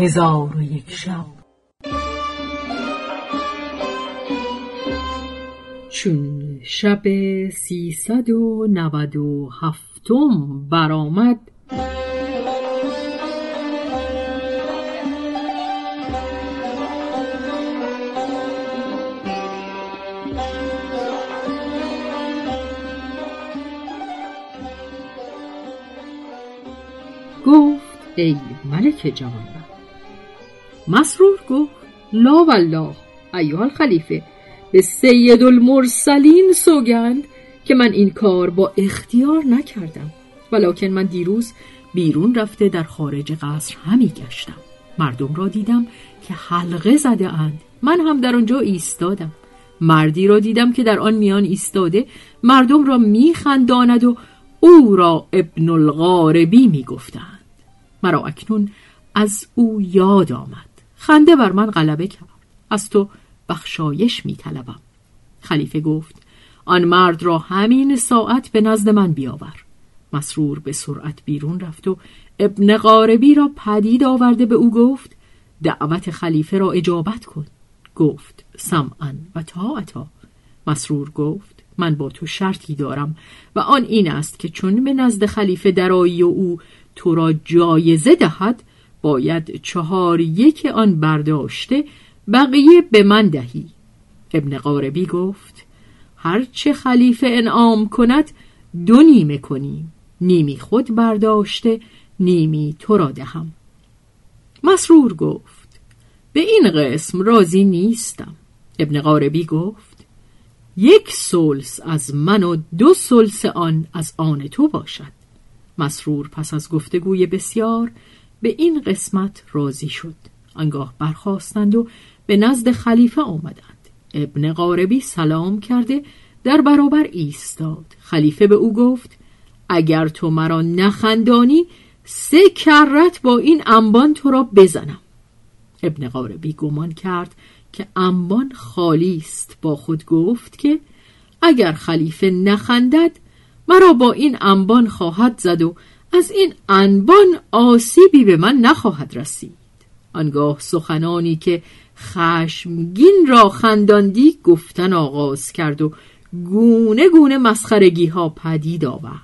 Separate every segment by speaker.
Speaker 1: هزار و یک شب.
Speaker 2: چون شب سیصد و نود و هفتم برآمد گفت ای ملک جوان مسرور گفت لا والله ایها الخلیفه به سید المرسلین سوگند که من این کار با اختیار نکردم ولیکن من دیروز بیرون رفته در خارج قصر همی گشتم. مردم را دیدم که حلقه زده اند. من هم در آنجا ایستادم. مردی را دیدم که در آن میان ایستاده مردم را میخنداند و او را ابن الغاربی می‌گفتند مرا اکنون از او یاد آمد. خنده بر من غلبه کرد. از تو بخشایش می طلبم. خلیفه گفت آن مرد را همین ساعت به نزد من بیاور. مسرور به سرعت بیرون رفت و ابن غاربی را پدید آورده به او گفت دعوت خلیفه را اجابت کن. گفت سمعا و طاعتا. مسرور گفت من با تو شرطی دارم و آن این است که چون به نزد خلیفه درایی و او تو را جایزه دهد باید چهار یک آن برداشته بقیه به من دهی. ابن قاربی گفت هرچه خلیفه انعام کند دو نیمه کنیم. نیمی خود برداشته نیمی تو را دهم. مسرور گفت به این قسم راضی نیستم. ابن قاربی گفت یک سلس از من و دو سلس آن از آن تو باشد. مسرور پس از گفتگوی بسیار به این قسمت راضی شد. آنگاه برخواستند و به نزد خلیفه آمدند. ابن قاربی سلام کرده در برابر ایستاد. خلیفه به او گفت اگر تو مرا نخندانی سه کرت با این انبان تو را بزنم. ابن قاربی گمان کرد که انبان خالی است. با خود گفت که اگر خلیفه نخندد مرا با این انبان خواهد زد و از این انبان آسیبی به من نخواهد رسید. آنگاه سخنانی که خشمگین را خنداندی گفتن آغاز کرد و گونه گونه مسخرگی ها پدید آورد.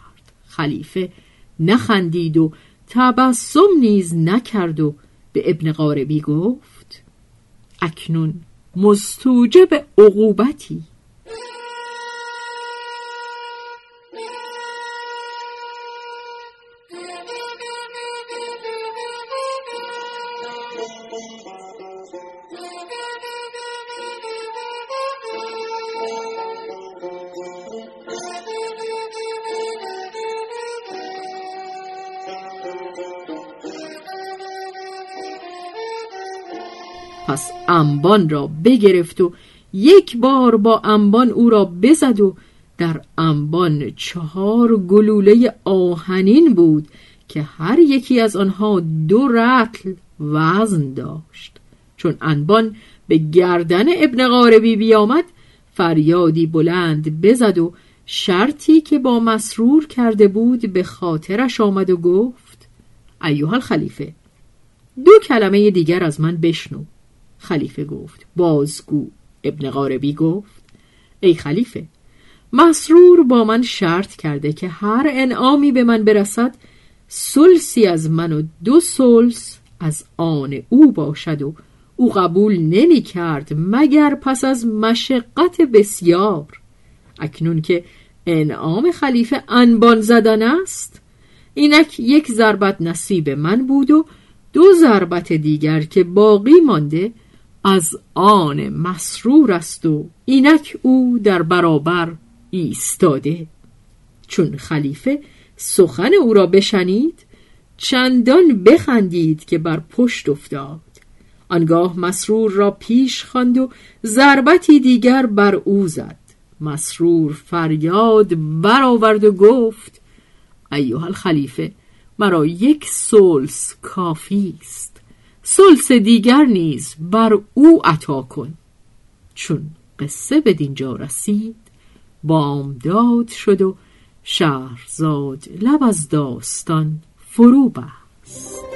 Speaker 2: خلیفه نخندید و تبسم نیز نکرد و به ابن قاربی گفت اکنون مستوجب عقوبتی پس انبان را بگرفت و یک بار با انبان او را بزد و در انبان چهار گلوله آهنین بود که هر یکی از آنها دو رتل وزن داشت. چون انبان به گردن ابن غاربی بیامد فریادی بلند بزد و شرطی که با مسرور کرده بود به خاطرش آمد و گفت ایوه الخلیفه دو کلمه دیگر از من بشنو. خلیفه گفت بازگو. ابن غاربی گفت ای خلیفه مسرور با من شرط کرده که هر انعامی به من برسد سلسی از من و دو سلس از آن او باشد و او قبول نمی کرد مگر پس از مشقت بسیار. اکنون که انعام خلیفه انبان زدن است اینک یک ضربت نصیب من بود و دو ضربت دیگر که باقی مانده از آن مسرور است و اینک او در برابر ایستاده. چون خلیفه سخن او را بشنید چندان بخندید که بر پشت افتاد. آنگاه مسرور را پیش خواند و ضربتی دیگر بر او زد. مسرور فریاد برآورد و گفت ایها الخلیفه مرا یک سلس کافی است. سلس دیگر نیز بر او عطا کن. چون قصه به دینجا رسید بامداد شد و شهرزاد لب از داستان فرو بست.